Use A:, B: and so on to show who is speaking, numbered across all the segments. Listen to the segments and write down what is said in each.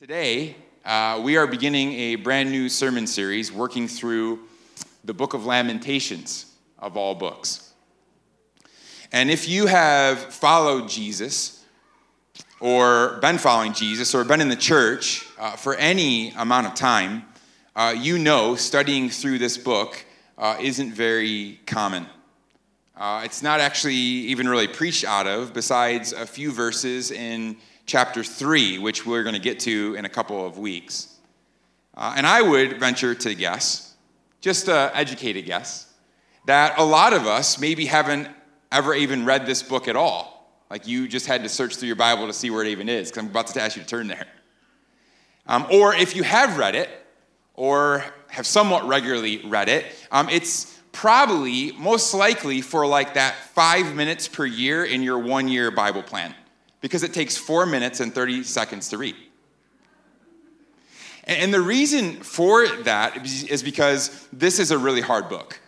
A: Today, uh, we are beginning a brand new sermon series working through the book of Lamentations, of all books. And if you have followed Jesus, or been following Jesus, or been in the church uh, for any amount of time, uh, you know studying through this book uh, isn't very common. Uh, it's not actually even really preached out of, besides a few verses in chapter 3, which we're going to get to in a couple of weeks. Uh, and I would venture to guess, just an educated guess, that a lot of us maybe haven't ever even read this book at all. Like you just had to search through your Bible to see where it even is, because I'm about to ask you to turn there. Um, or if you have read it, or have somewhat regularly read it, um, it's probably most likely for like that five minutes per year in your one year Bible plan because it takes four minutes and 30 seconds to read. And the reason for that is because this is a really hard book.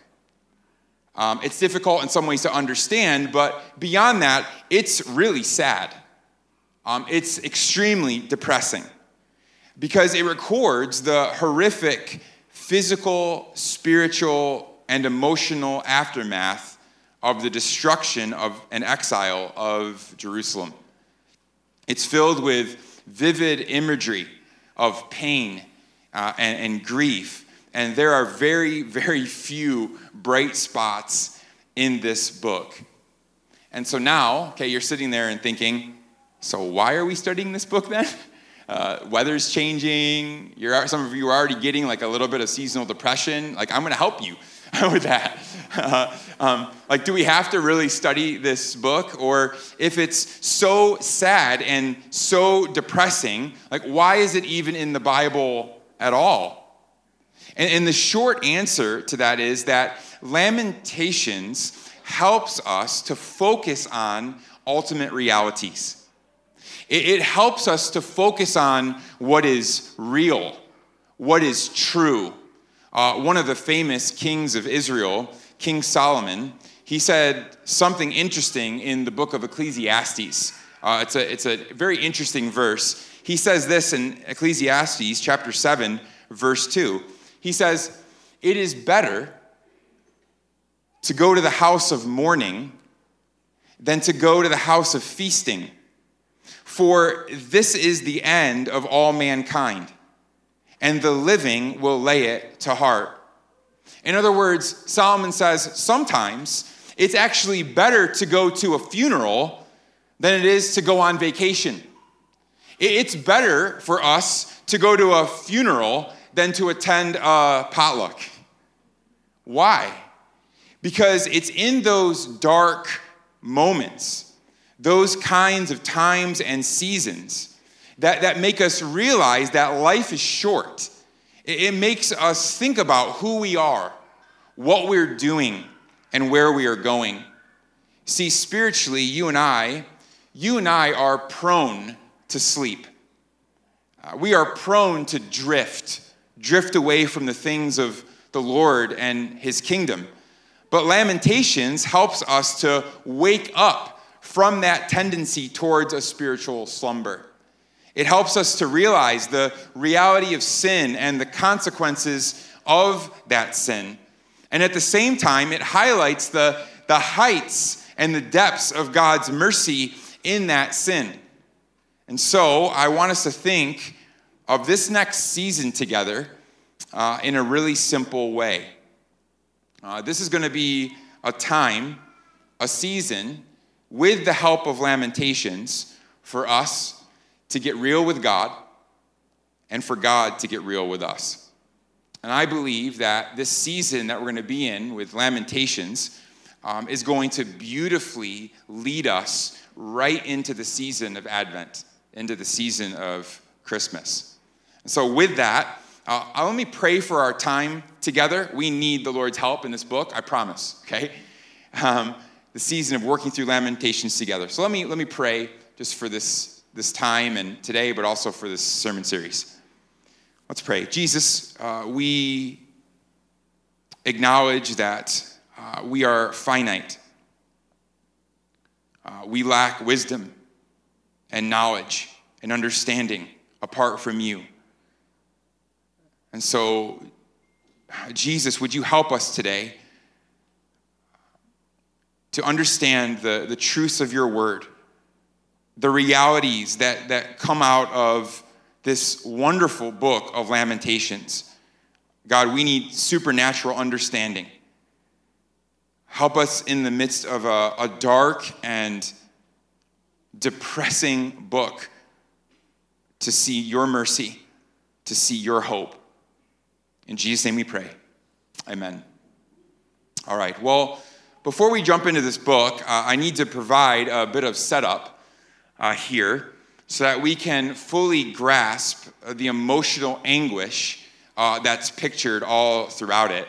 A: Um, it's difficult in some ways to understand, but beyond that, it's really sad. Um, it's extremely depressing because it records the horrific physical, spiritual, and emotional aftermath of the destruction of an exile of Jerusalem. It's filled with vivid imagery of pain uh, and, and grief. And there are very, very few bright spots in this book. And so now, okay, you're sitting there and thinking, so why are we studying this book then? Uh, weather's changing. You're, some of you are already getting like a little bit of seasonal depression. Like, I'm going to help you with that. Uh, um, like, do we have to really study this book? Or if it's so sad and so depressing, like, why is it even in the Bible at all? And, and the short answer to that is that Lamentations helps us to focus on ultimate realities. It, it helps us to focus on what is real, what is true uh, one of the famous kings of Israel, King Solomon, he said something interesting in the book of Ecclesiastes. Uh, it's, a, it's a very interesting verse. He says this in Ecclesiastes chapter 7, verse 2. He says, It is better to go to the house of mourning than to go to the house of feasting, for this is the end of all mankind and the living will lay it to heart. In other words, Solomon says sometimes it's actually better to go to a funeral than it is to go on vacation. It's better for us to go to a funeral than to attend a potluck. Why? Because it's in those dark moments, those kinds of times and seasons that, that make us realize that life is short. It, it makes us think about who we are, what we're doing, and where we are going. See, spiritually, you and I, you and I are prone to sleep. Uh, we are prone to drift, drift away from the things of the Lord and his kingdom. But Lamentations helps us to wake up from that tendency towards a spiritual slumber. It helps us to realize the reality of sin and the consequences of that sin. And at the same time, it highlights the, the heights and the depths of God's mercy in that sin. And so I want us to think of this next season together uh, in a really simple way. Uh, this is going to be a time, a season, with the help of Lamentations for us to get real with God and for God to get real with us. And I believe that this season that we're going to be in with Lamentations um, is going to beautifully lead us right into the season of Advent, into the season of Christmas. And so, with that, uh, let me pray for our time together. We need the Lord's help in this book, I promise, okay? Um, the season of working through Lamentations together. So, let me, let me pray just for this this time and today, but also for this sermon series. Let's pray. Jesus, uh, we acknowledge that uh, we are finite. Uh, we lack wisdom and knowledge and understanding apart from you. And so, Jesus, would you help us today to understand the, the truths of your word, the realities that, that come out of this wonderful book of Lamentations? God, we need supernatural understanding. Help us in the midst of a, a dark and depressing book to see your mercy, to see your hope. In Jesus' name we pray. Amen. All right, well, before we jump into this book, uh, I need to provide a bit of setup uh, here so that we can fully grasp the emotional anguish uh, that's pictured all throughout it.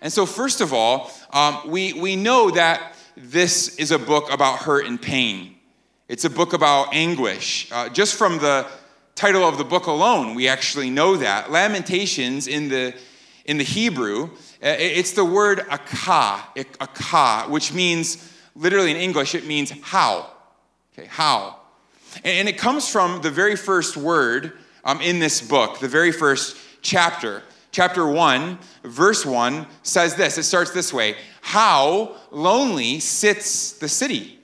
A: And so, first of all, um, we, we know that this is a book about hurt and pain. It's a book about anguish. Uh, just from the title of the book alone, we actually know that. Lamentations in the, in the Hebrew, uh, it's the word akah, akah, which means, literally in English, it means how. Okay, how. And it comes from the very first word um, in this book, the very first chapter. Chapter 1, verse 1 says this it starts this way How lonely sits the city?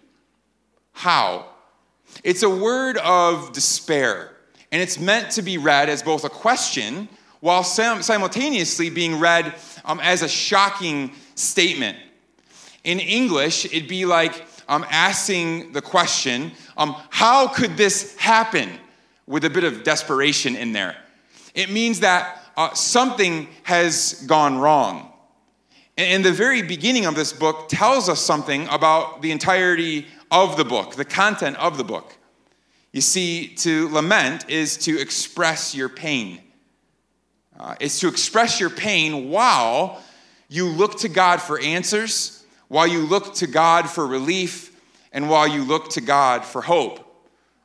A: How? It's a word of despair, and it's meant to be read as both a question while simultaneously being read um, as a shocking statement. In English, it'd be like um, asking the question, um, How could this happen? with a bit of desperation in there. It means that uh, something has gone wrong. And the very beginning of this book tells us something about the entirety of the book, the content of the book. You see, to lament is to express your pain. Uh, it's to express your pain while you look to God for answers, while you look to God for relief, and while you look to God for hope.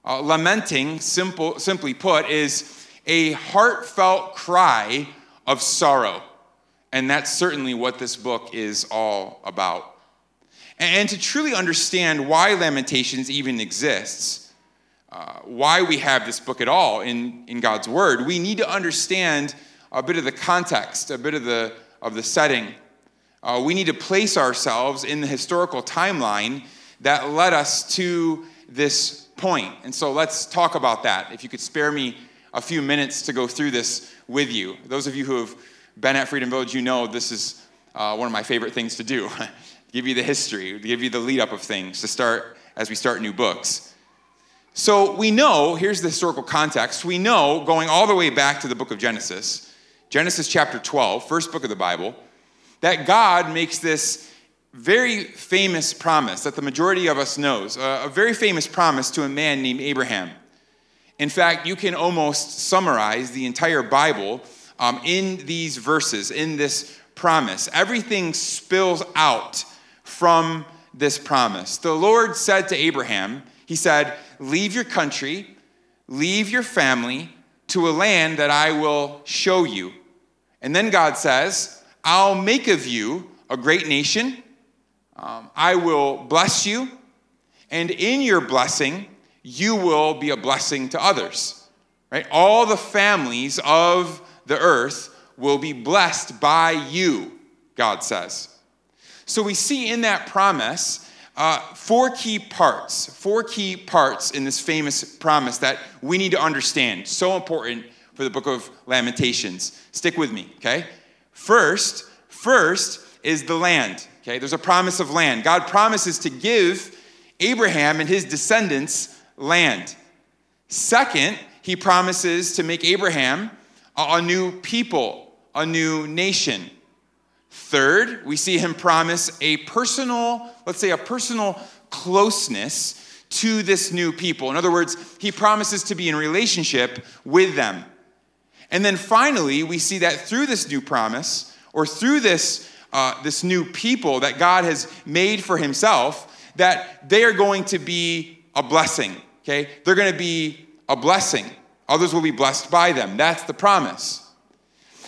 A: Uh, lamenting, simple, simply put, is a heartfelt cry of sorrow. And that's certainly what this book is all about. And to truly understand why Lamentations even exists, uh, why we have this book at all in, in God's Word, we need to understand a bit of the context, a bit of the, of the setting. Uh, we need to place ourselves in the historical timeline that led us to this point. And so let's talk about that. If you could spare me a few minutes to go through this with you. Those of you who have been at Freedom Village, you know this is uh, one of my favorite things to do give you the history, give you the lead up of things to start as we start new books. So we know, here's the historical context. We know, going all the way back to the book of Genesis, Genesis chapter 12, first book of the Bible, that God makes this very famous promise that the majority of us knows, a very famous promise to a man named Abraham. In fact, you can almost summarize the entire Bible um, in these verses, in this promise. Everything spills out from this promise. The Lord said to Abraham, He said, Leave your country, leave your family to a land that I will show you. And then God says, I'll make of you a great nation. Um, I will bless you. And in your blessing, you will be a blessing to others. Right? All the families of the earth will be blessed by you, God says. So we see in that promise uh, four key parts, four key parts in this famous promise that we need to understand. So important for the book of Lamentations. Stick with me, okay? First, first is the land. Okay, there's a promise of land. God promises to give Abraham and his descendants land. Second, he promises to make Abraham a new people, a new nation. Third, we see him promise a personal, let's say, a personal closeness to this new people. In other words, he promises to be in relationship with them. And then finally, we see that through this new promise, or through this, uh, this new people that God has made for himself, that they are going to be a blessing okay? They're going to be a blessing. Others will be blessed by them. That's the promise.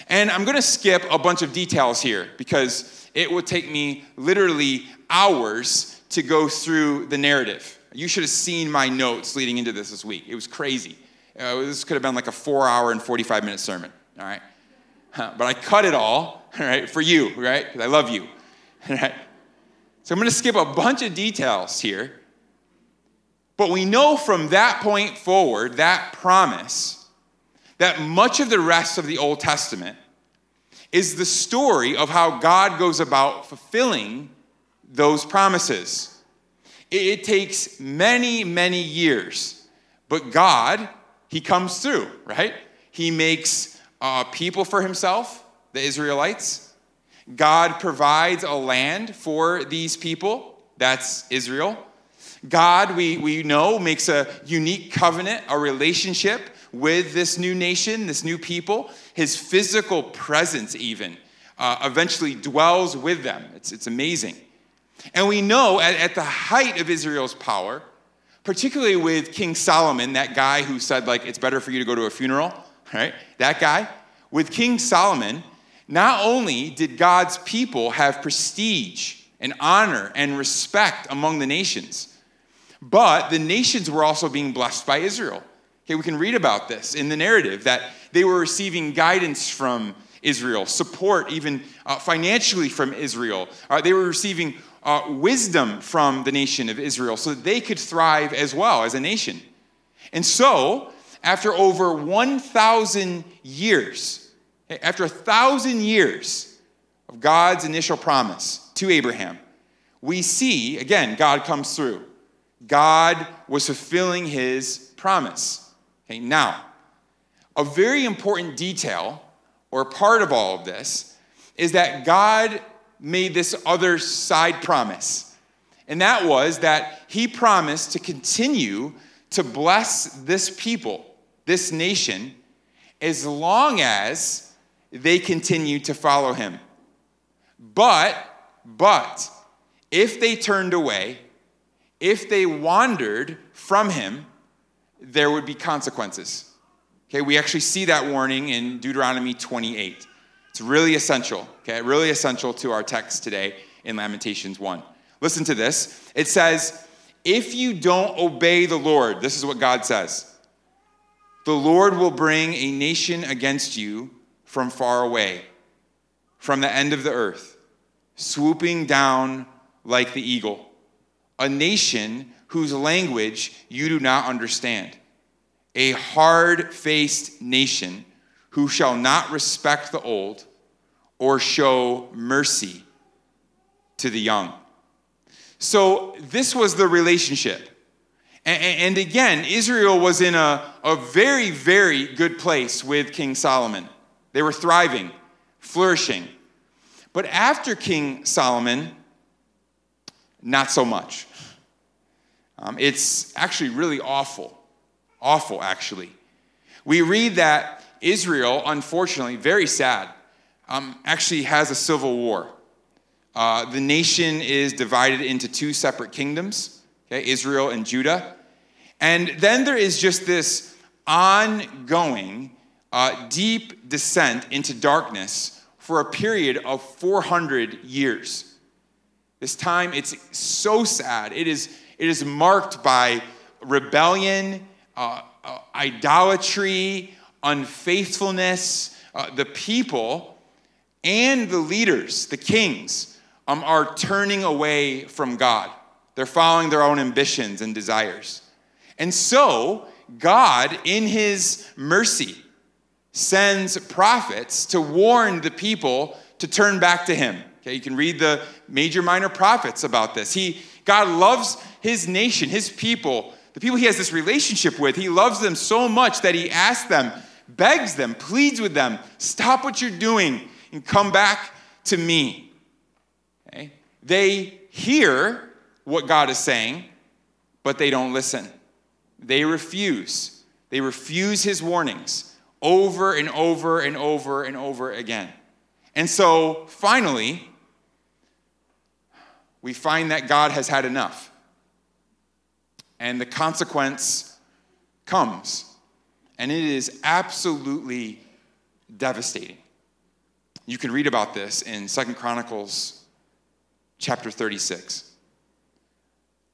A: And I'm going to skip a bunch of details here because it would take me literally hours to go through the narrative. You should have seen my notes leading into this this week. It was crazy. Uh, this could have been like a four hour and 45 minute sermon, all right? But I cut it all, all right, for you, right? Because I love you, all right? So I'm going to skip a bunch of details here. But we know from that point forward, that promise, that much of the rest of the Old Testament is the story of how God goes about fulfilling those promises. It, takes many, many years, but God, He comes through, right? He makes uh, people for Himself, the Israelites. God provides a land for these people, that's Israel. God, we, we know, makes a unique covenant, a relationship with this new nation, this new people. His physical presence, even, uh, eventually dwells with them. It's, it's amazing. And we know at, at the height of Israel's power, particularly with King Solomon, that guy who said, like, it's better for you to go to a funeral, right? That guy. With King Solomon, not only did God's people have prestige and honor and respect among the nations, but the nations were also being blessed by Israel. Okay, we can read about this in the narrative that they were receiving guidance from Israel, support even uh, financially from Israel. Uh, they were receiving uh, wisdom from the nation of Israel so that they could thrive as well as a nation. And so, after over 1,000 years, after a thousand years of God's initial promise to Abraham, we see, again, God comes through. God was fulfilling his promise. Okay, now, a very important detail or part of all of this is that God made this other side promise. And that was that he promised to continue to bless this people, this nation, as long as they continue to follow him. But, but, if they turned away, if they wandered from him, there would be consequences. Okay, we actually see that warning in Deuteronomy 28. It's really essential, okay, really essential to our text today in Lamentations 1. Listen to this. It says, If you don't obey the Lord, this is what God says, the Lord will bring a nation against you from far away, from the end of the earth, swooping down like the eagle, a nation whose language you do not understand a hard faced nation who shall not respect the old or show mercy to the young. So, this was the relationship. And, again, Israel was in a, a very, very good place with King Solomon. They were thriving, flourishing. But after King Solomon, not so much. Um, it's actually really awful awful, actually. We read that Israel, unfortunately, very sad, um, actually has a civil war. Uh, the nation is divided into two separate kingdoms, okay, Israel and Judah. And then there is just this ongoing, uh, deep descent into darkness for a period of 400 years. This time, it's so sad. It is, it is marked by rebellion uh, uh, idolatry, unfaithfulness. Uh, the people and the leaders, the kings, um, are turning away from God. They're following their own ambitions and desires. And so, God, in his mercy, sends prophets to warn the people to turn back to him. Okay, you can read the major minor prophets about this. He God loves his nation, his people the people he has this relationship with, he loves them so much that he asks them, begs them, pleads with them, stop what you're doing and come back to me. Okay? They hear what God is saying, but they don't listen. They refuse. They refuse his warnings over and over and over and over again. And so finally, we find that God has had enough and the consequence comes. And it is absolutely devastating. You can read about this in Second Chronicles chapter 36.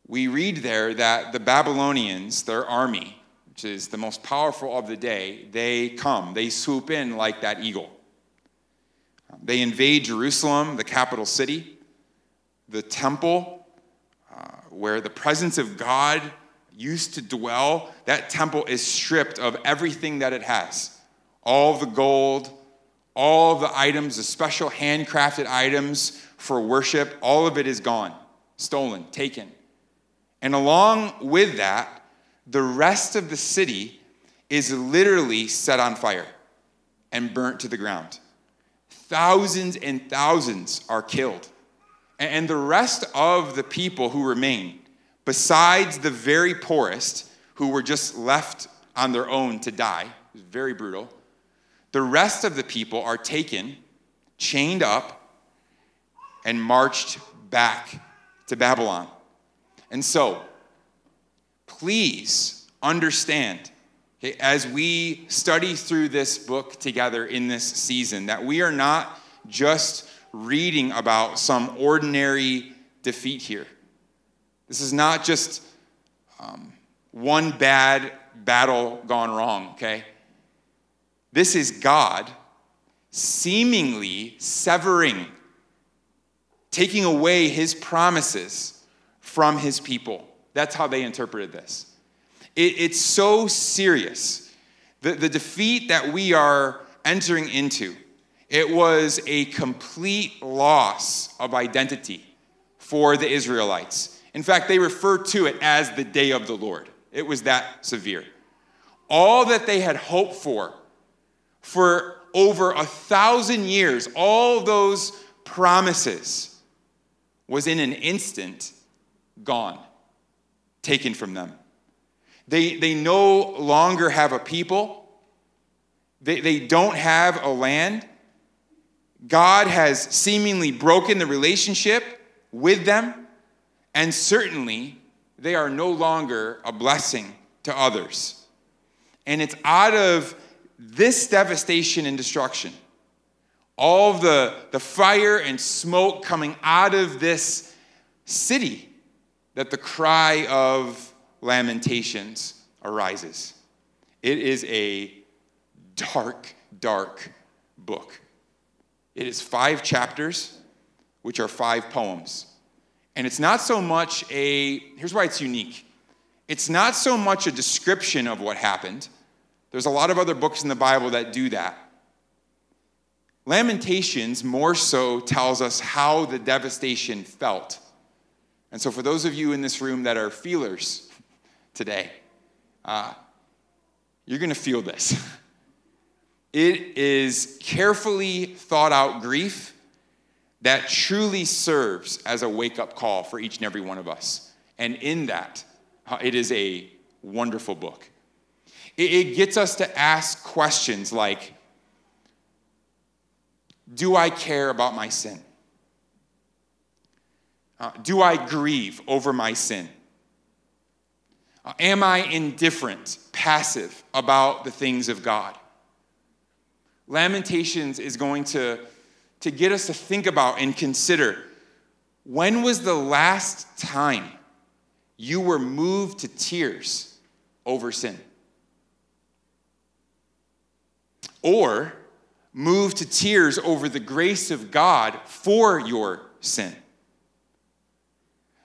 A: We read there that the Babylonians, their army, which is the most powerful of the day, they come. They swoop in like that eagle. They invade Jerusalem, the capital city, the temple, uh, where the presence of God used to dwell. That temple is stripped of everything that it has all the gold, all the items, the special handcrafted items for worship, all of it is gone, stolen, taken. And along with that, the rest of the city is literally set on fire and burnt to the ground. Thousands and thousands are killed. And the rest of the people who remain, besides the very poorest who were just left on their own to die, it was very brutal, the rest of the people are taken, chained up, and marched back to Babylon. And so, please understand okay, as we study through this book together in this season that we are not just reading about some ordinary defeat here. This is not just um, one bad battle gone wrong, okay? This is God seemingly severing, taking away his promises from his people. That's how they interpreted this. It, it's so serious. The, the defeat that we are entering into, it was a complete loss of identity for the Israelites. In fact, they refer to it as the day of the Lord. It was that severe. All that they had hoped for, for over a thousand years, all those promises was in an instant gone, taken from them. They, they no longer have a people, they, they don't have a land. God has seemingly broken the relationship with them, and certainly they are no longer a blessing to others. And it's out of this devastation and destruction, all the, the fire and smoke coming out of this city, that the cry of lamentations arises. It is a dark, dark book. It is five chapters, which are five poems. And it's not so much a, here's why it's unique it's not so much a description of what happened. There's a lot of other books in the Bible that do that. Lamentations more so tells us how the devastation felt. And so, for those of you in this room that are feelers today, uh, you're going to feel this. It is carefully thought out grief that truly serves as a wake up call for each and every one of us. And in that, uh, it is a wonderful book. It gets us to ask questions like Do I care about my sin? Uh, do I grieve over my sin? Uh, am I indifferent, passive about the things of God? Lamentations is going to, to get us to think about and consider when was the last time you were moved to tears over sin? Or moved to tears over the grace of God for your sin?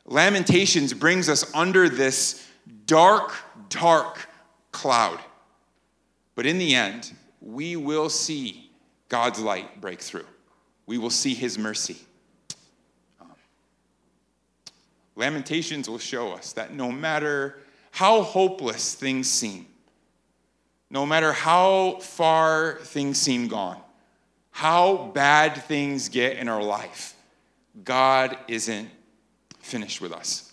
A: Lamentations brings us under this dark, dark cloud. But in the end, we will see God's light break through. We will see his mercy. Um, Lamentations will show us that no matter how hopeless things seem, no matter how far things seem gone, how bad things get in our life, God isn't finished with us.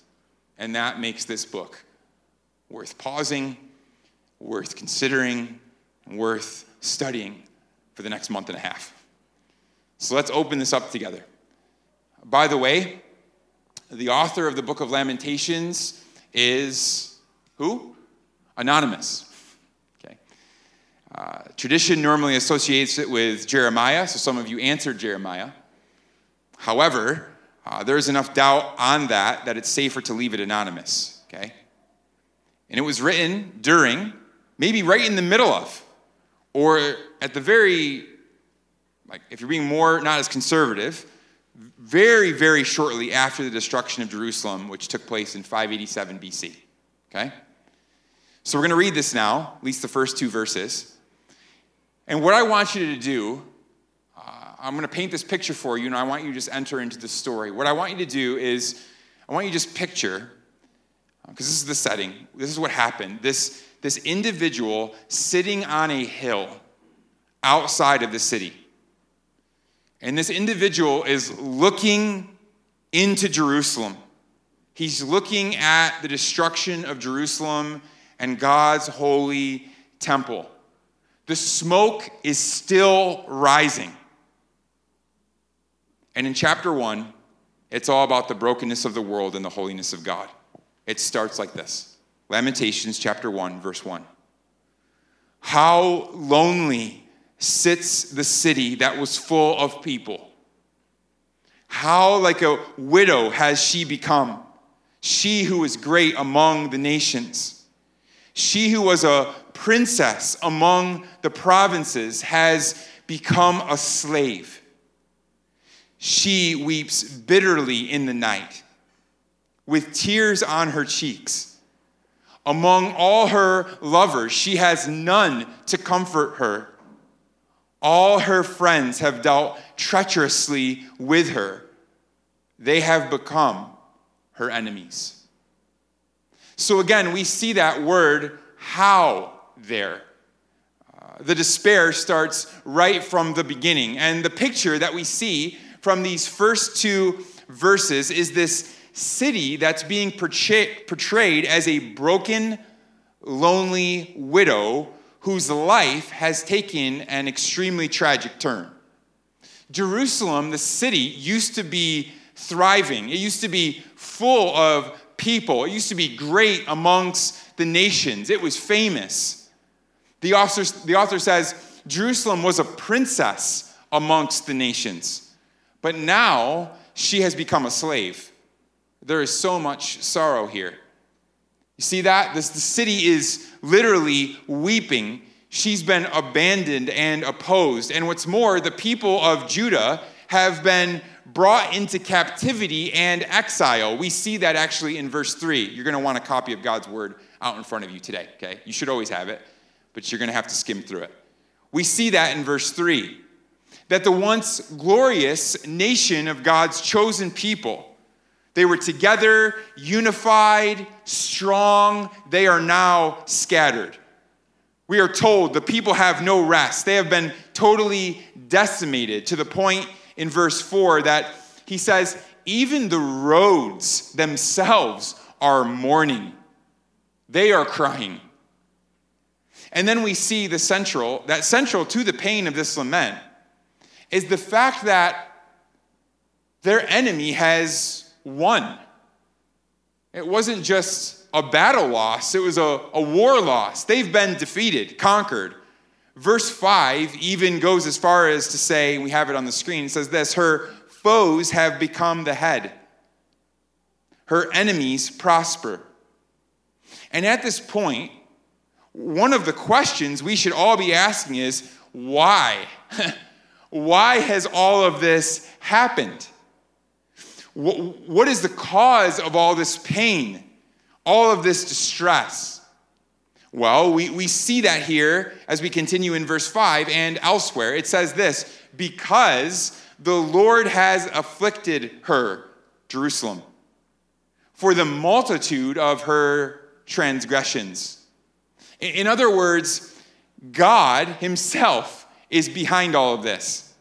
A: And that makes this book worth pausing, worth considering, worth studying for the next month and a half. So let's open this up together. By the way, the author of the book of Lamentations is who? Anonymous. Okay. Uh, tradition normally associates it with Jeremiah, so some of you answered Jeremiah. However, uh, there's enough doubt on that that it's safer to leave it anonymous. Okay? And it was written during maybe right in the middle of, or at the very, like if you're being more not as conservative, very, very shortly after the destruction of Jerusalem, which took place in 587 BC. Okay? So we're going to read this now, at least the first two verses. And what I want you to do, uh, I'm going to paint this picture for you, and I want you to just enter into the story. What I want you to do is, I want you to just picture, because uh, this is the setting, this is what happened. This, this individual sitting on a hill outside of the city. And this individual is looking into Jerusalem. He's looking at the destruction of Jerusalem and God's holy temple. The smoke is still rising. And in chapter one, it's all about the brokenness of the world and the holiness of God. It starts like this Lamentations chapter 1, verse 1. How lonely sits the city that was full of people. How like a widow has she become, she who is great among the nations. She who was a princess among the provinces has become a slave. She weeps bitterly in the night, with tears on her cheeks. Among all her lovers, she has none to comfort her. All her friends have dealt treacherously with her. They have become her enemies. So again, we see that word how there. Uh, the despair starts right from the beginning. And the picture that we see from these first two verses is this city that's being portrayed as a broken, lonely widow whose life has taken an extremely tragic turn. Jerusalem, the city, used to be thriving, it used to be full of people. It used to be great amongst the nations, it was famous. The author, the author says Jerusalem was a princess amongst the nations, but now she has become a slave. There is so much sorrow here. You see that? This, the city is literally weeping. She's been abandoned and opposed. And what's more, the people of Judah have been brought into captivity and exile. We see that actually in verse 3. You're going to want a copy of God's word out in front of you today, okay? You should always have it, but you're going to have to skim through it. We see that in verse 3 that the once glorious nation of God's chosen people, they were together, unified, strong, they are now scattered. We are told the people have no rest. They have been totally decimated to the point in verse 4 that he says, even the roads themselves are mourning. They are crying. And then we see the central, that central to the pain of this lament is the fact that their enemy has won. It wasn't just a battle loss, it was a, a war loss. They've been defeated, conquered. Verse 5 even goes as far as to say, we have it on the screen, it says this Her foes have become the head, her enemies prosper. And at this point, one of the questions we should all be asking is why? why has all of this happened? What is the cause of all this pain, all of this distress? Well, we, we see that here as we continue in verse 5 and elsewhere. It says this because the Lord has afflicted her, Jerusalem, for the multitude of her transgressions. In other words, God Himself is behind all of this.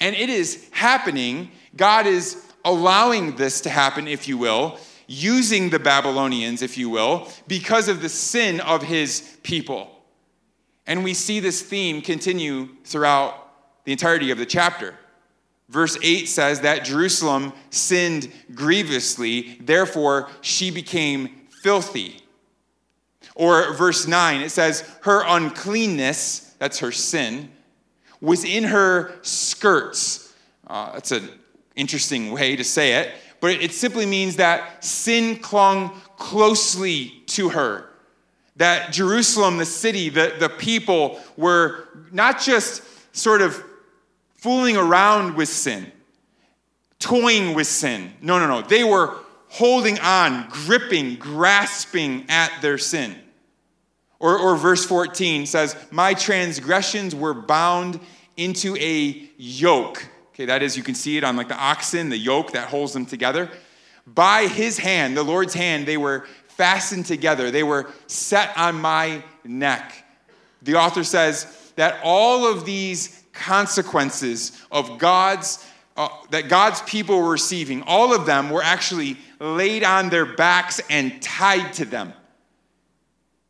A: And it is happening. God is allowing this to happen, if you will, using the Babylonians, if you will, because of the sin of his people. And we see this theme continue throughout the entirety of the chapter. Verse 8 says that Jerusalem sinned grievously, therefore she became filthy. Or verse 9, it says, her uncleanness, that's her sin, was in her skirts. Uh, that's an interesting way to say it but it simply means that sin clung closely to her. That Jerusalem, the city, the, the people were not just sort of fooling around with sin, toying with sin. No, no, no. They were holding on, gripping, grasping at their sin. Or, or verse 14 says, My transgressions were bound into a yoke. Okay, that is, you can see it on like the oxen, the yoke that holds them together. By his hand, the Lord's hand, they were fastened together, they were set on my neck. The author says that all of these consequences of God's uh, that God's people were receiving, all of them were actually laid on their backs and tied to them.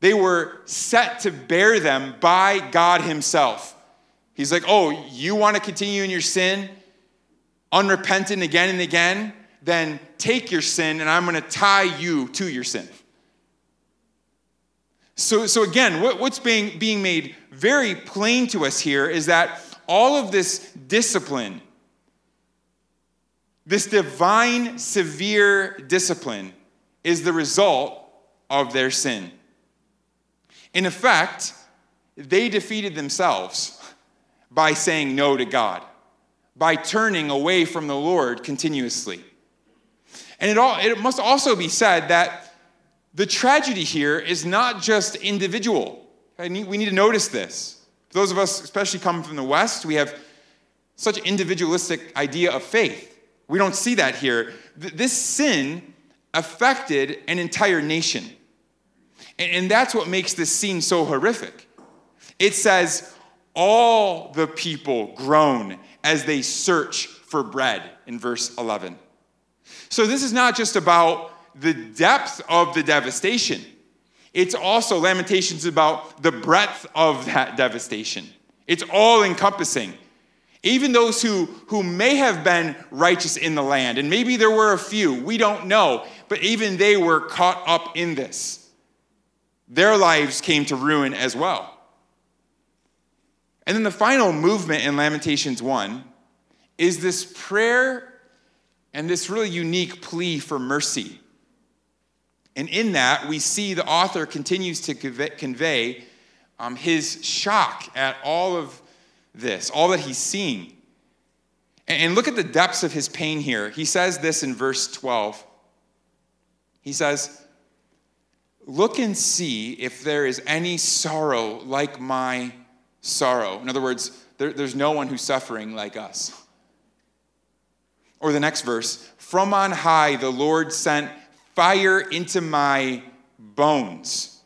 A: They were set to bear them by God Himself. He's like, Oh, you want to continue in your sin, unrepentant again and again? Then take your sin, and I'm going to tie you to your sin. So, so again, what, what's being, being made very plain to us here is that all of this discipline, this divine, severe discipline, is the result of their sin. In effect, they defeated themselves by saying no to God, by turning away from the Lord continuously. And it, all, it must also be said that the tragedy here is not just individual. we need to notice this. For those of us, especially coming from the West, we have such individualistic idea of faith. We don't see that here. This sin affected an entire nation. And that's what makes this scene so horrific. It says, All the people groan as they search for bread in verse 11. So this is not just about the depth of the devastation, it's also Lamentations about the breadth of that devastation. It's all encompassing. Even those who, who may have been righteous in the land, and maybe there were a few, we don't know, but even they were caught up in this. Their lives came to ruin as well. And then the final movement in Lamentations 1 is this prayer and this really unique plea for mercy. And in that, we see the author continues to convey um, his shock at all of this, all that he's seeing. And look at the depths of his pain here. He says this in verse 12. He says, Look and see if there is any sorrow like my sorrow. In other words, there, there's no one who's suffering like us. Or the next verse From on high, the Lord sent fire into my bones.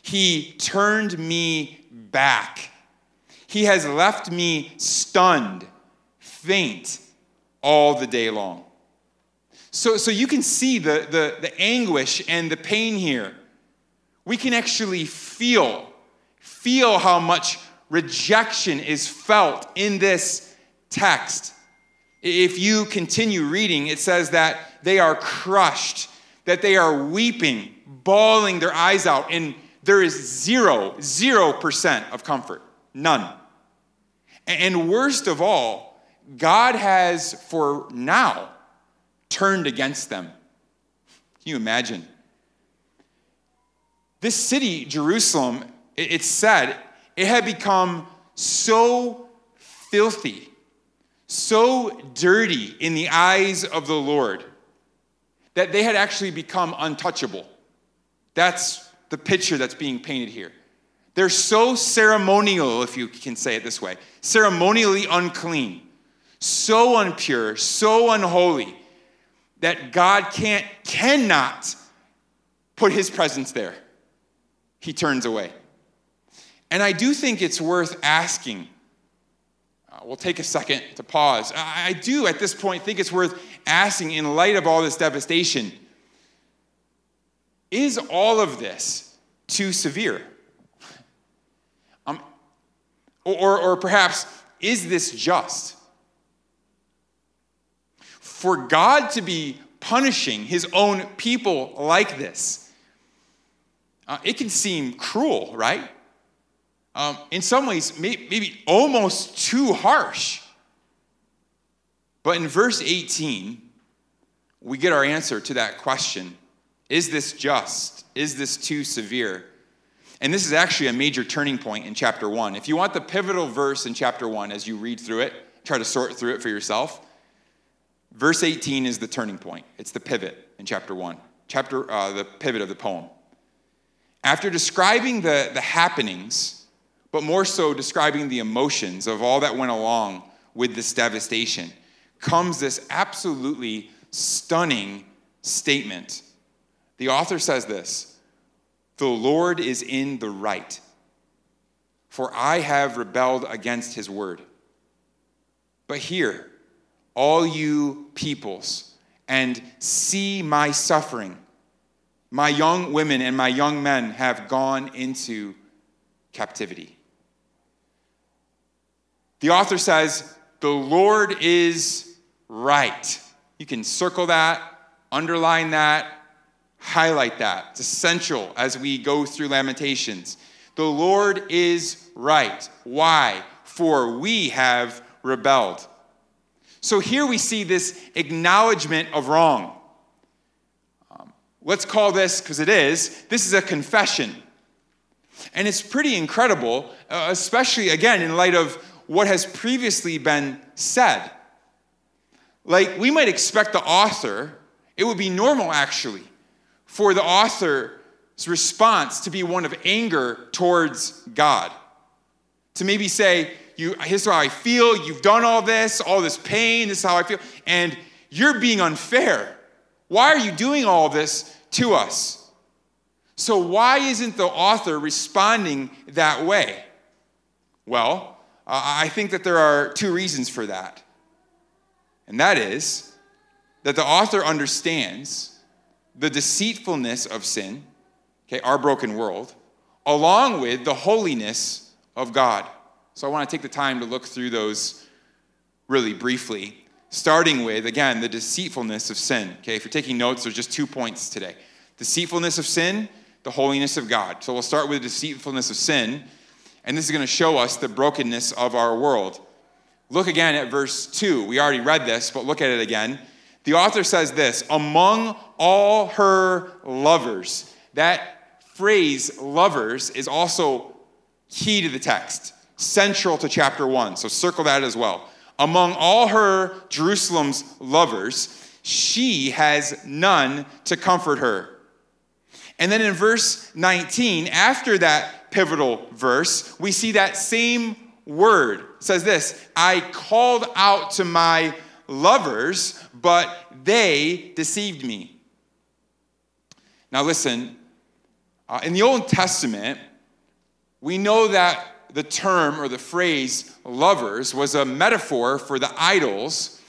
A: He turned me back he has left me stunned, faint all the day long. So, so you can see the, the, the anguish and the pain here. We can actually feel, feel how much rejection is felt in this text. If you continue reading, it says that they are crushed, that they are weeping, bawling their eyes out, and there is zero, zero percent of comfort. None. And worst of all, God has for now turned against them. Can you imagine? This city, Jerusalem, it's said it had become so filthy, so dirty in the eyes of the Lord that they had actually become untouchable. That's the picture that's being painted here. They're so ceremonial, if you can say it this way, ceremonially unclean, so impure, so unholy, that God can't, cannot put his presence there. He turns away. And I do think it's worth asking. Uh, we'll take a second to pause. I, I do, at this point, think it's worth asking, in light of all this devastation, is all of this too severe? Um, Or, or perhaps, is this just? For God to be punishing his own people like this, uh, it can seem cruel, right? Um, in some ways, maybe almost too harsh. But in verse 18, we get our answer to that question Is this just? Is this too severe? And this is actually a major turning point in chapter one. If you want the pivotal verse in chapter one as you read through it, try to sort through it for yourself. Verse 18 is the turning point, it's the pivot in chapter one, chapter, uh, the pivot of the poem. After describing the, the happenings, but more so describing the emotions of all that went along with this devastation, comes this absolutely stunning statement. The author says this the Lord is in the right, for I have rebelled against his word. But hear, all you peoples, and see my suffering. My young women and my young men have gone into captivity. The author says, The Lord is right. You can circle that, underline that, highlight that. It's essential as we go through Lamentations. The Lord is right. Why? For we have rebelled. So here we see this acknowledgement of wrong. Um, let's call this, because it is, this is a confession. And it's pretty incredible, uh, especially again in light of what has previously been said. Like, we might expect the author, it would be normal actually, for the author's response to be one of anger towards God. To maybe say, you, here's how I feel, you've done all this, all this pain, this is how I feel, and you're being unfair. Why are you doing all this to us? So, why isn't the author responding that way? Well, I think that there are two reasons for that. And that is that the author understands the deceitfulness of sin, okay, our broken world, along with the holiness of God. So I want to take the time to look through those really briefly, starting with, again, the deceitfulness of sin. Okay, if you're taking notes, there's just two points today deceitfulness of sin, the holiness of God. So we'll start with the deceitfulness of sin, and this is going to show us the brokenness of our world. Look again at verse 2. We already read this, but look at it again. The author says this among all her lovers. That phrase, lovers, is also key to the text, central to chapter one. So circle that as well. Among all her Jerusalem's lovers, she has none to comfort her. And then in verse 19, after that pivotal verse, we see that same word it says this I called out to my lovers, but they deceived me. Now, listen, uh, in the Old Testament, we know that the term or the phrase lovers was a metaphor for the idols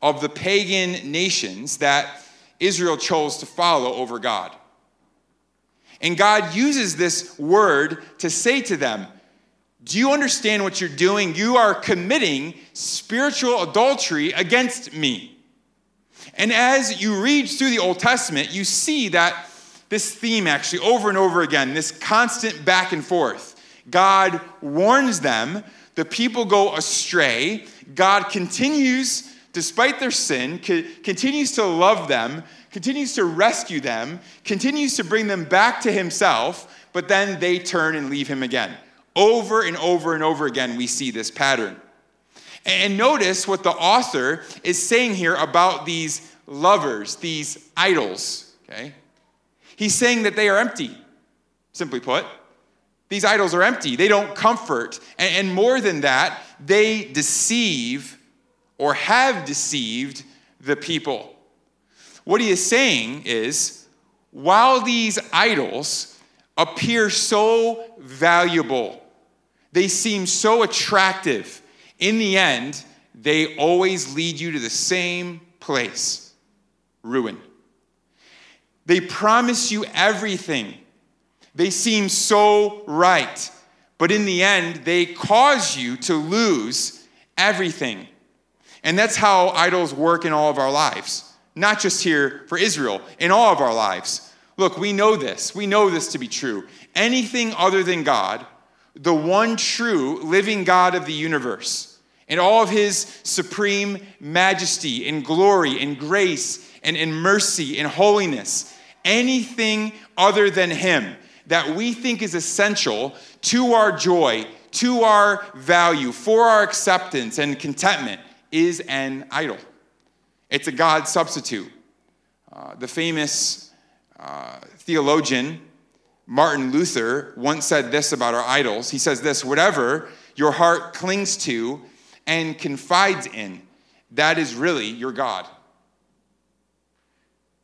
A: of the pagan nations that Israel chose to follow over God. And God uses this word to say to them, do you understand what you're doing? You are committing spiritual adultery against me. And as you read through the Old Testament, you see that this theme actually over and over again, this constant back and forth. God warns them, the people go astray. God continues, despite their sin, continues to love them, continues to rescue them, continues to bring them back to Himself, but then they turn and leave Him again. Over and over and over again, we see this pattern. And notice what the author is saying here about these lovers, these idols, okay? He's saying that they are empty, simply put. These idols are empty. They don't comfort. And, more than that, they deceive or have deceived the people. What he is saying is while these idols appear so valuable they seem so attractive. In the end, they always lead you to the same place ruin. They promise you everything. They seem so right. But in the end, they cause you to lose everything. And that's how idols work in all of our lives, not just here for Israel, in all of our lives. Look, we know this. We know this to be true. Anything other than God the one true living God of the universe, in all of his supreme majesty and glory and grace and in mercy and holiness, anything other than him, that we think is essential to our joy, to our value, for our acceptance and contentment is an idol. It's a God substitute. Uh, the famous uh, theologian Martin Luther once said this about our idols. He says this whatever your heart clings to and confides in, that is really your God.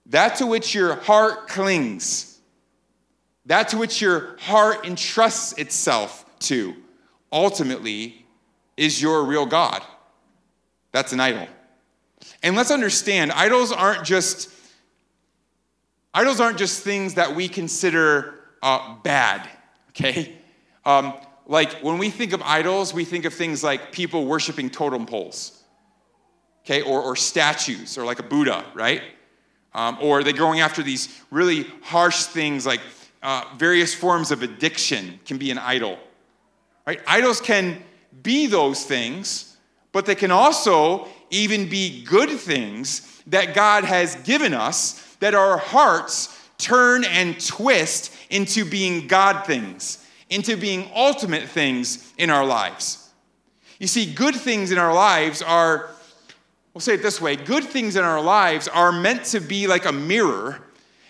A: That to which your heart clings, that to which your heart entrusts itself to, ultimately is your real God. That's an idol. And let's understand, idols aren't just idols aren't just things that we consider uh, bad. Okay, um, like when we think of idols, we think of things like people worshiping totem poles. Okay, or, or statues, or like a Buddha, right? Um, or they're going after these really harsh things like uh, various forms of addiction can be an idol. Right? Idols can be those things, but they can also even be good things that God has given us that our hearts turn and twist into being God things, into being ultimate things in our lives. You see, good things in our lives are, we'll say it this way good things in our lives are meant to be like a mirror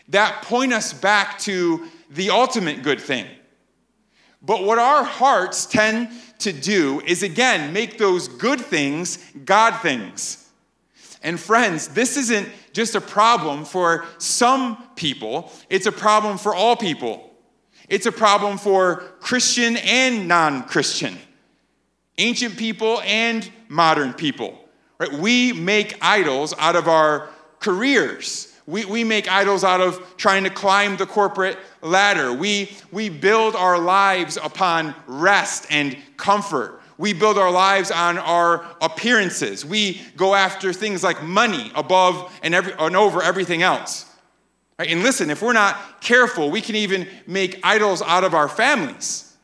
A: that point us back to the ultimate good thing. But what our hearts tend to do is, again, make those good things God things. And friends, this isn't just a problem for some people, it's a problem for all people. It's a problem for Christian and non Christian, ancient people and modern people. Right? We make idols out of our careers. We, we make idols out of trying to climb the corporate ladder. We, we build our lives upon rest and comfort. We build our lives on our appearances. We go after things like money above and, every, and over everything else. Right? And listen, if we're not careful, we can even make idols out of our families,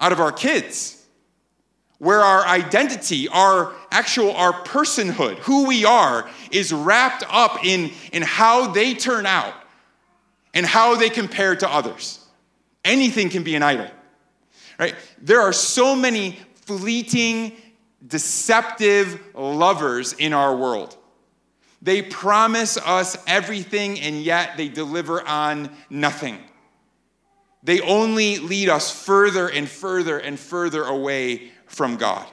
A: out of our kids where our identity, our actual, our personhood, who we are, is wrapped up in, in how they turn out and how they compare to others. Anything can be an idol, right? There are so many fleeting, deceptive lovers in our world. They promise us everything and yet they deliver on nothing. They only lead us further and further and further away from God.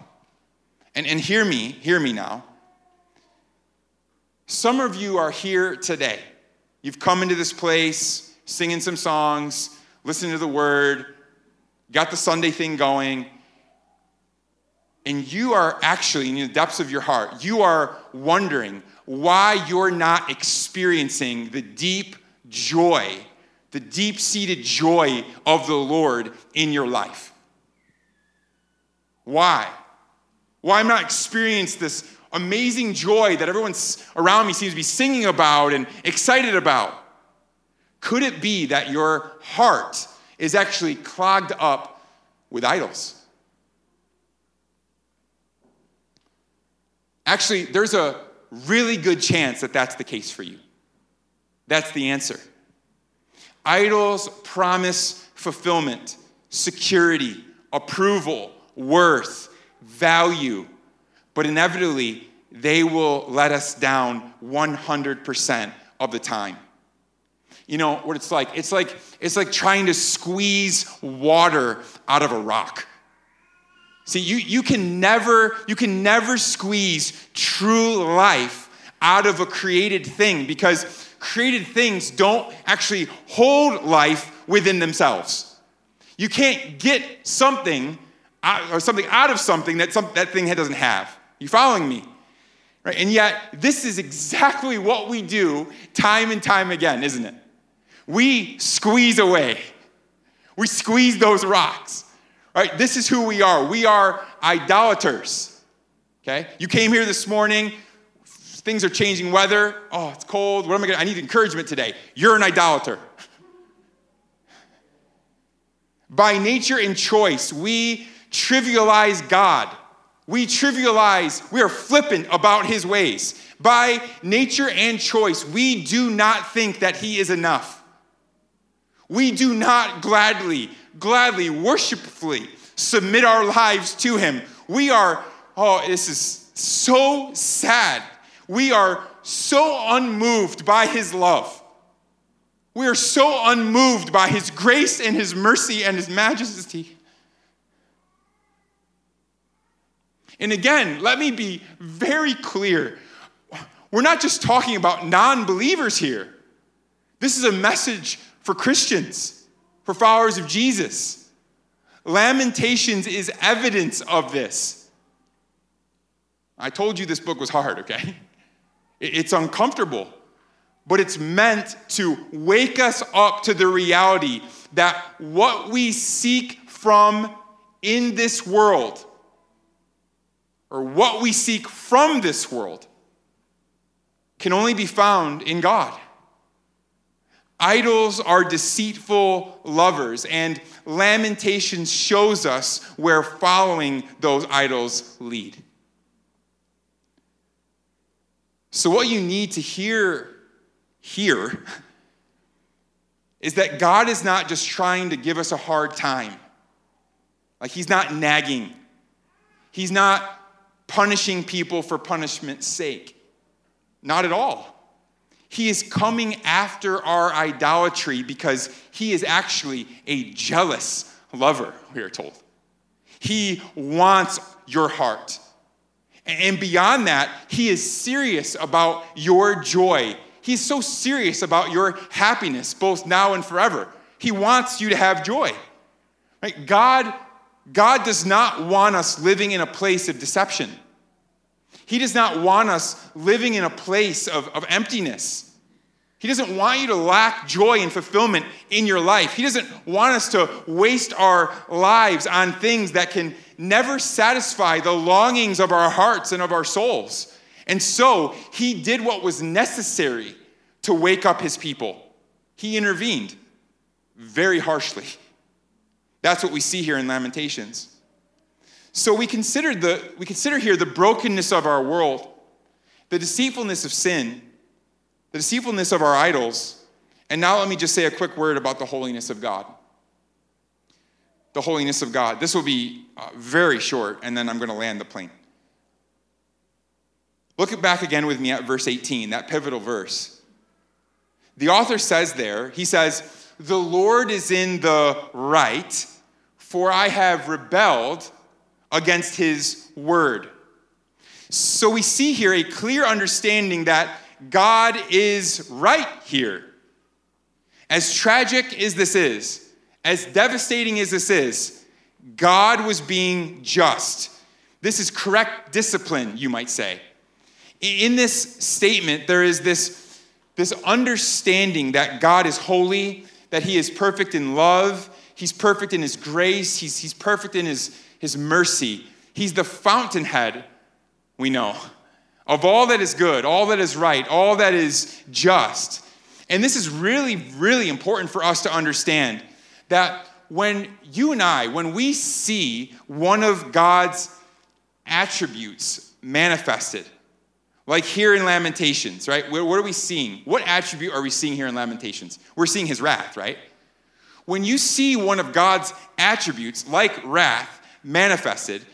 A: And, and hear me, hear me now. Some of you are here today. You've come into this place, singing some songs, listening to the word, got the Sunday thing going, and you are actually, in the depths of your heart, you are wondering why you're not experiencing the deep joy, the deep seated joy of the Lord in your life. Why? Why am I'm not experiencing this amazing joy that everyone around me seems to be singing about and excited about? Could it be that your heart is actually clogged up with idols? Actually, there's a really good chance that that's the case for you. That's the answer. Idols promise fulfillment, security, approval, worth, value, but inevitably they will let us down 100% of the time. You know what it's like? It's like it's like trying to squeeze water out of a rock. See, you, you can never you can never squeeze true life out of a created thing because created things don't actually hold life within themselves. You can't get something or something out of something that some, that thing doesn't have. You following me? Right? And yet, this is exactly what we do time and time again, isn't it? We squeeze away. We squeeze those rocks. Right? This is who we are. We are idolaters. Okay? You came here this morning, things are changing weather. Oh, it's cold. What am I going to I need encouragement today. You're an idolater. By nature and choice, we trivialize God. We trivialize, we are flippant about his ways. By nature and choice, we do not think that he is enough. We do not gladly, gladly, worshipfully submit our lives to Him. We are, oh, this is so sad. We are so unmoved by His love. We are so unmoved by His grace and His mercy and His majesty. And again, let me be very clear. We're not just talking about non believers here. This is a message for Christians, for followers of Jesus. Lamentations is evidence of this. I told you this book was hard, okay? It's uncomfortable, but it's meant to wake us up to the reality that what we seek from in this world, or what we seek from this world, can only be found in God. Idols are deceitful lovers, and Lamentations shows us where following those idols lead. So, what you need to hear here is that God is not just trying to give us a hard time. Like, He's not nagging, He's not punishing people for punishment's sake. Not at all. He is coming after our idolatry because he is actually a jealous lover, we are told. He wants your heart. And beyond that, he is serious about your joy. He's so serious about your happiness, both now and forever. He wants you to have joy. Right? God, God does not want us living in a place of deception. He does not want us living in a place of, of emptiness. He doesn't want you to lack joy and fulfillment in your life. He doesn't want us to waste our lives on things that can never satisfy the longings of our hearts and of our souls. And so he did what was necessary to wake up his people. He intervened very harshly. That's what we see here in Lamentations. So we consider, the, we consider here the brokenness of our world, the deceitfulness of sin, the deceitfulness of our idols. And now let me just say a quick word about the holiness of God. The holiness of God. This will be uh, very short, and then I'm going to land the plane. Look back again with me at verse 18, that pivotal verse. The author says there, he says, The Lord is in the right, for I have rebelled against his word. So we see here a clear understanding that God is right here. As tragic as this is, as devastating as this is, God was being just. This is correct discipline, you might say. In this statement, there is this, this understanding that God is holy, that He is perfect in love, He's perfect in His grace, He's, he's perfect in His his mercy. He's the fountainhead, we know, of all that is good, all that is right, all that is just. And this is really, really important for us to understand that when you and I, when we see one of God's attributes manifested, like here in Lamentations, right? What are we seeing? What attribute are we seeing here in Lamentations? We're seeing his wrath, right? When you see one of God's attributes, like wrath, manifested,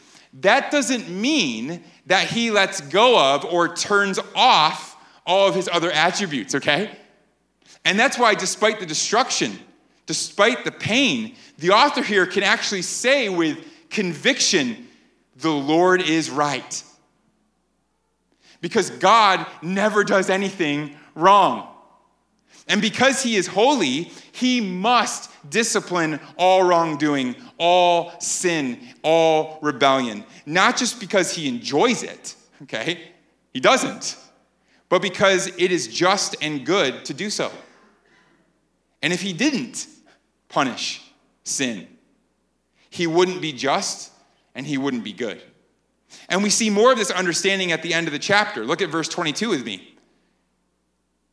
A: that doesn't mean that he lets go of or turns off all of his other attributes, okay? And that's why, despite the destruction, despite the pain, the author here can actually say with conviction, the Lord is right. Because God never does anything wrong. And because he is holy, he must discipline all wrongdoing, all sin, all rebellion. Not just because he enjoys it, okay? He doesn't. But because it is just and good to do so. And if he didn't punish sin, he wouldn't be just and he wouldn't be good. And we see more of this understanding at the end of the chapter. Look at verse 22 with me.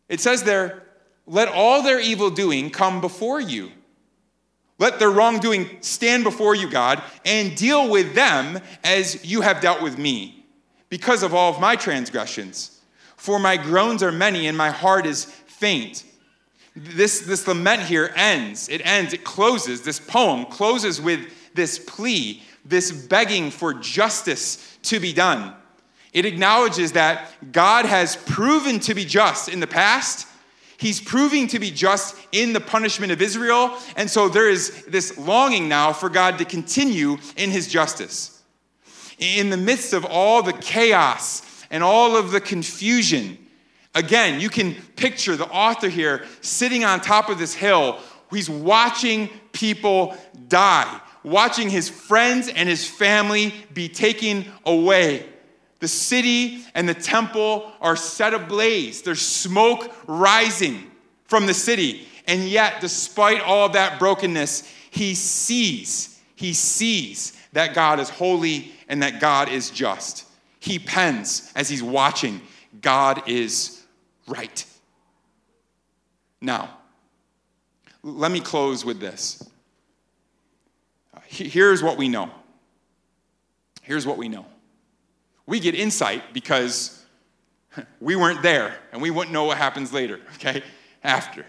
A: It says there, let all their evil doing come before you. Let their wrongdoing stand before you, God, and deal with them as you have dealt with me, because of all of my transgressions. For my groans are many, and my heart is faint. this, this lament here ends. It ends, it closes. This poem closes with this plea, this begging for justice to be done. It acknowledges that God has proven to be just in the past. He's proving to be just in the punishment of Israel. And so there is this longing now for God to continue in his justice. In the midst of all the chaos and all of the confusion, again, you can picture the author here sitting on top of this hill. He's watching people die, watching his friends and his family be taken away. The city and the temple are set ablaze. There's smoke rising from the city. And yet, despite all of that brokenness, he sees, he sees that God is holy and that God is just. He pens as he's watching, God is right. Now, let me close with this. Here's what we know. Here's what we know we get insight because we weren't there and we wouldn't know what happens later, okay? After.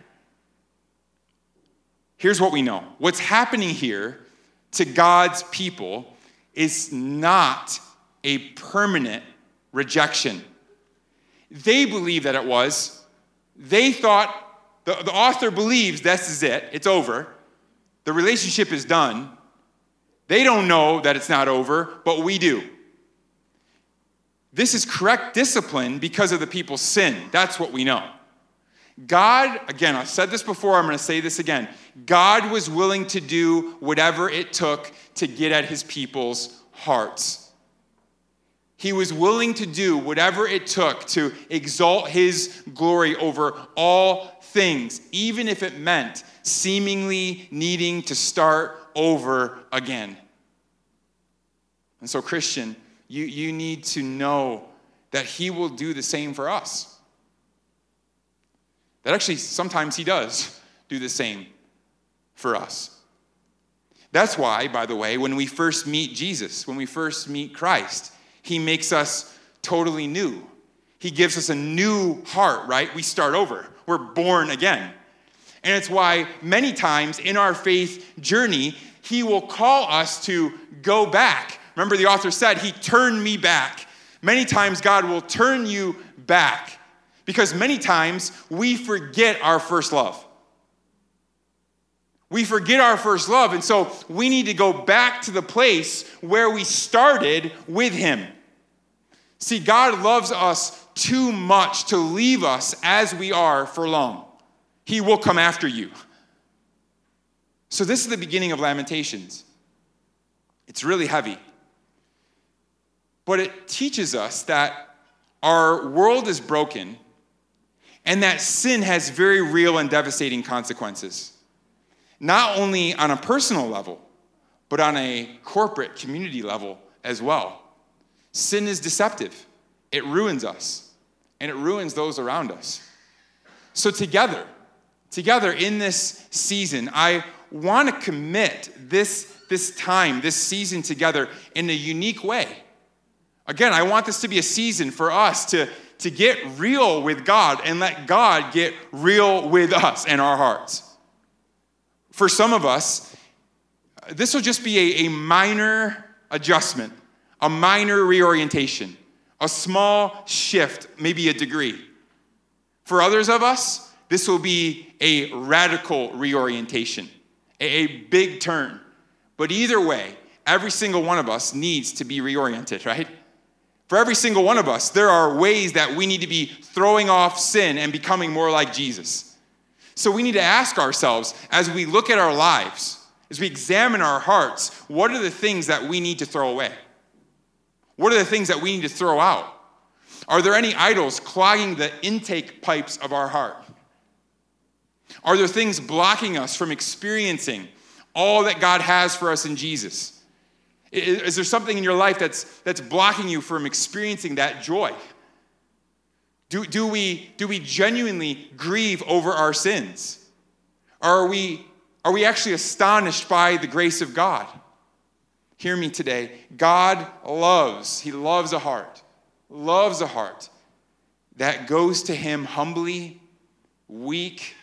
A: Here's what we know what's happening here to God's people is not a permanent rejection. They believe that it was. They thought, the, the author believes this is it, it's over. The relationship is done. They don't know that it's not over, but we do. This is correct discipline because of the people's sin. That's what we know. God, again, I've said this before, I'm going to say this again. God was willing to do whatever it took to get at his people's hearts. He was willing to do whatever it took to exalt his glory over all things, even if it meant seemingly needing to start over again. And so, Christian, you, you need to know that He will do the same for us. That actually, sometimes He does do the same for us. That's why, by the way, when we first meet Jesus, when we first meet Christ, He makes us totally new. He gives us a new heart, right? We start over, we're born again. And it's why many times in our faith journey, He will call us to go back Remember, the author said, He turned me back. Many times, God will turn you back because many times we forget our first love. We forget our first love, and so we need to go back to the place where we started with Him. See, God loves us too much to leave us as we are for long. He will come after you. So, this is the beginning of Lamentations. It's really heavy but it teaches us that our world is broken and that sin has very real and devastating consequences, not only on a personal level, but on a corporate community level as well. Sin is deceptive, it ruins us, and it ruins those around us. So, together, together in this season, I want to commit this, this time, this season together in a unique way Again, I want this to be a season for us to, to get real with God and let God get real with us and our hearts. For some of us, this will just be a, a minor adjustment, a minor reorientation, a small shift, maybe a degree. For others of us, this will be a radical reorientation, a, a big turn. But either way, every single one of us needs to be reoriented, right? For every single one of us, there are ways that we need to be throwing off sin and becoming more like Jesus. So we need to ask ourselves as we look at our lives, as we examine our hearts, what are the things that we need to throw away? What are the things that we need to throw out? Are there any idols clogging the intake pipes of our heart? Are there things blocking us from experiencing all that God has for us in Jesus? Is, is there something in your life that's, that's blocking you from experiencing that joy? Do, do, we, do we genuinely grieve over our sins? Are we, are we actually astonished by the grace of God? Hear me today. God loves, He loves a heart, loves a heart that goes to Him humbly, weak,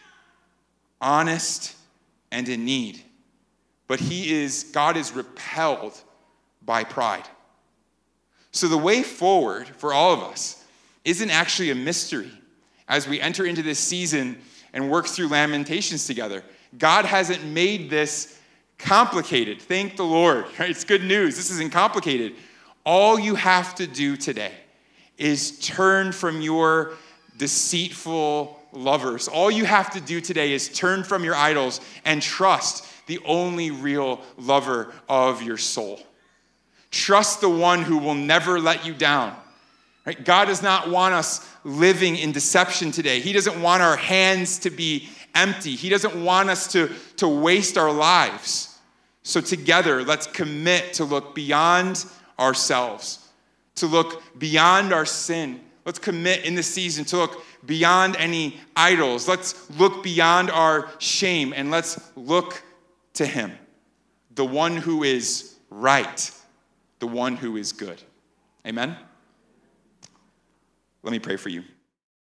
A: honest, and in need. But he is, God is repelled by pride. So the way forward for all of us isn't actually a mystery as we enter into this season and work through Lamentations together. God hasn't made this complicated. Thank the Lord. It's good news. This isn't complicated. All you have to do today is turn from your deceitful lovers. All you have to do today is turn from your idols and trust the only real lover of your soul. Trust the one who will never let you down. Right? God does not want us living in deception today. He doesn't want our hands to be empty. He doesn't want us to, to waste our lives. So, together, let's commit to look beyond ourselves, to look beyond our sin. Let's commit in this season to look beyond any idols. Let's look beyond our shame and let's look to Him, the one who is right, the one who is good. Amen? Let me pray for you.